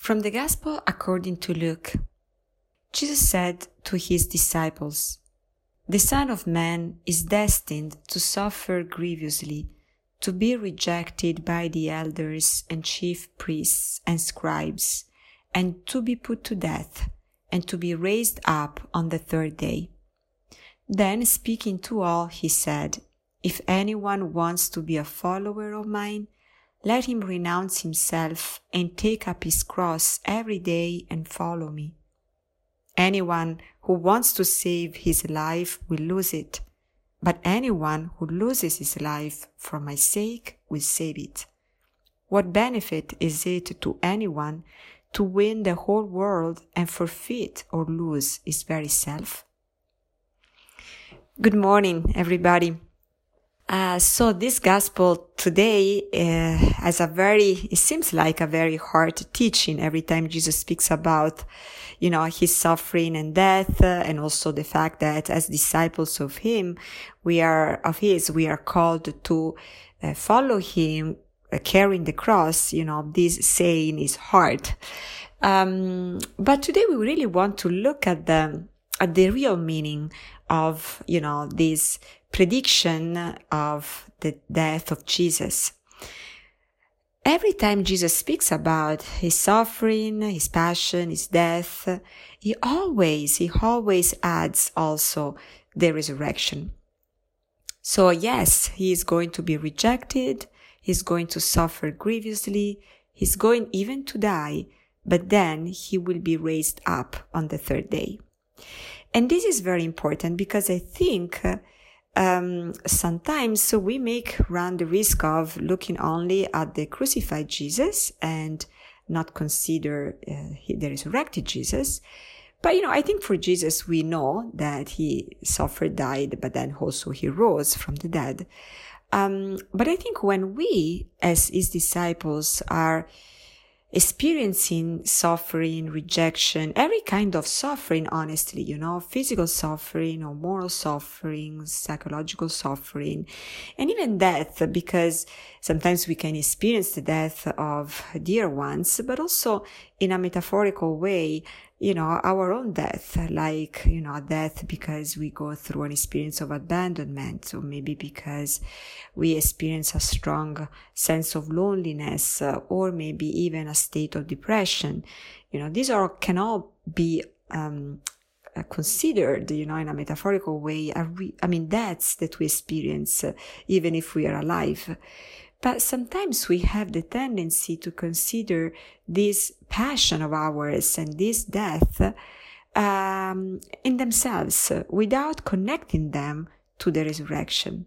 From the Gospel according to Luke, Jesus said to his disciples, The Son of Man is destined to suffer grievously, to be rejected by the elders and chief priests and scribes, and to be put to death, and to be raised up on the third day. Then, speaking to all, he said, If anyone wants to be a follower of mine, let him renounce himself and take up his cross every day and follow me. Anyone who wants to save his life will lose it, but anyone who loses his life for my sake will save it. What benefit is it to anyone to win the whole world and forfeit or lose his very self? Good morning, everybody. Uh, so this gospel today uh, has a very, it seems like a very hard teaching every time Jesus speaks about, you know, his suffering and death, uh, and also the fact that as disciples of him, we are, of his, we are called to uh, follow him, uh, carrying the cross, you know, this saying is hard. Um, but today we really want to look at the, at the real meaning of, you know, this prediction of the death of Jesus. Every time Jesus speaks about his suffering, his passion, his death, he always, he always adds also the resurrection. So yes, he is going to be rejected. He's going to suffer grievously. He's going even to die, but then he will be raised up on the third day. And this is very important because I think um, sometimes we make run the risk of looking only at the crucified Jesus and not consider uh, the resurrected Jesus. But you know, I think for Jesus, we know that he suffered, died, but then also he rose from the dead. Um, but I think when we, as his disciples, are experiencing suffering, rejection, every kind of suffering, honestly, you know, physical suffering or moral suffering, psychological suffering, and even death, because sometimes we can experience the death of dear ones, but also in a metaphorical way, you know, our own death, like, you know, death because we go through an experience of abandonment, or maybe because we experience a strong sense of loneliness, uh, or maybe even a state of depression. You know, these are, can all be, um, uh, considered, you know, in a metaphorical way, re- I mean, deaths that we experience, uh, even if we are alive. But sometimes we have the tendency to consider this passion of ours and this death um, in themselves without connecting them to the resurrection.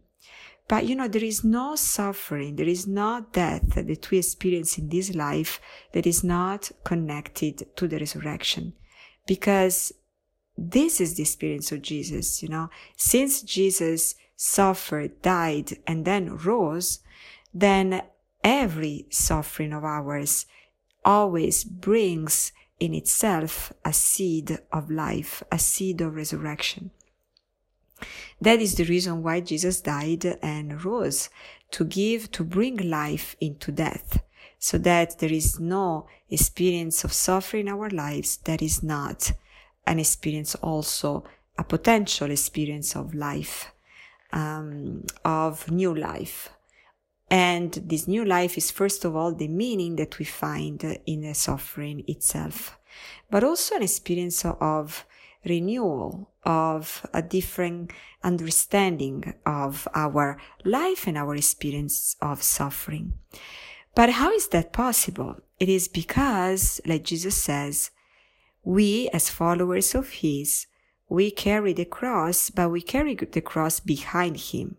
But you know, there is no suffering, there is no death that we experience in this life that is not connected to the resurrection. Because this is the experience of Jesus, you know. Since Jesus suffered, died, and then rose, then every suffering of ours always brings in itself a seed of life, a seed of resurrection. That is the reason why Jesus died and rose to give, to bring life into death, so that there is no experience of suffering in our lives that is not an experience also, a potential experience of life, um, of new life, and this new life is first of all the meaning that we find in the suffering itself, but also an experience of renewal, of a different understanding of our life and our experience of suffering. But how is that possible? It is because, like Jesus says, we as followers of His, we carry the cross, but we carry the cross behind Him.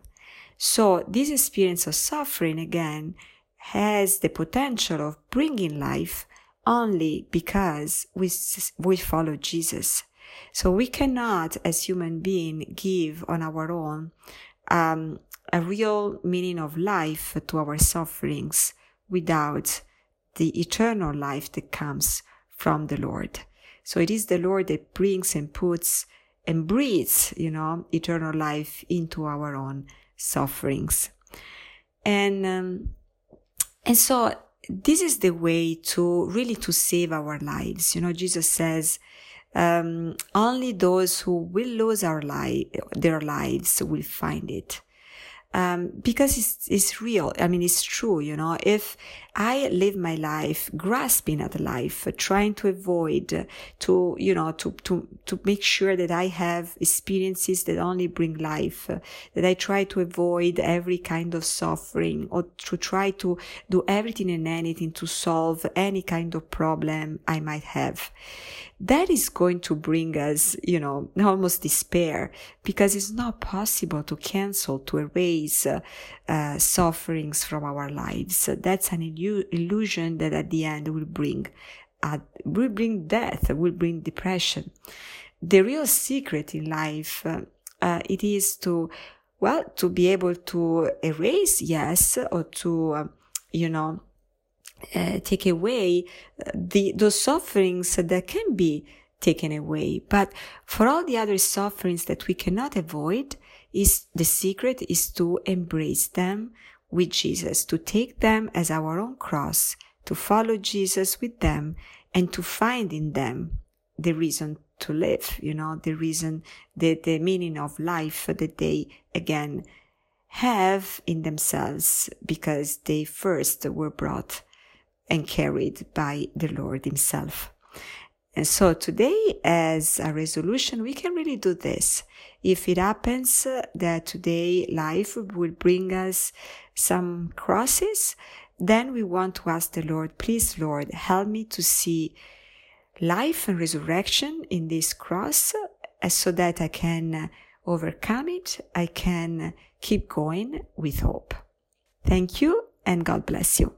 So this experience of suffering again has the potential of bringing life only because we, we follow Jesus. So we cannot, as human being, give on our own um, a real meaning of life to our sufferings without the eternal life that comes from the Lord. So it is the Lord that brings and puts and breathes, you know, eternal life into our own sufferings. And, um, and so this is the way to really to save our lives. You know, Jesus says, um, only those who will lose our life, their lives will find it um, because it's, it's real. I mean, it's true, you know, if I live my life grasping at life, trying to avoid, to, you know, to, to, to make sure that I have experiences that only bring life, that I try to avoid every kind of suffering or to try to do everything and anything to solve any kind of problem I might have that is going to bring us, you know, almost despair because it's not possible to cancel, to erase uh, sufferings from our lives. That's an illu- illusion that at the end will bring, uh, will bring death, will bring depression. The real secret in life, uh, uh, it is to, well, to be able to erase, yes, or to, uh, you know, uh, take away uh, the those sufferings that can be taken away. But for all the other sufferings that we cannot avoid, is the secret is to embrace them with Jesus, to take them as our own cross, to follow Jesus with them, and to find in them the reason to live, you know, the reason, the, the meaning of life that they again have in themselves because they first were brought and carried by the Lord Himself. And so today, as a resolution, we can really do this. If it happens uh, that today life will bring us some crosses, then we want to ask the Lord, please, Lord, help me to see life and resurrection in this cross uh, so that I can uh, overcome it. I can keep going with hope. Thank you and God bless you.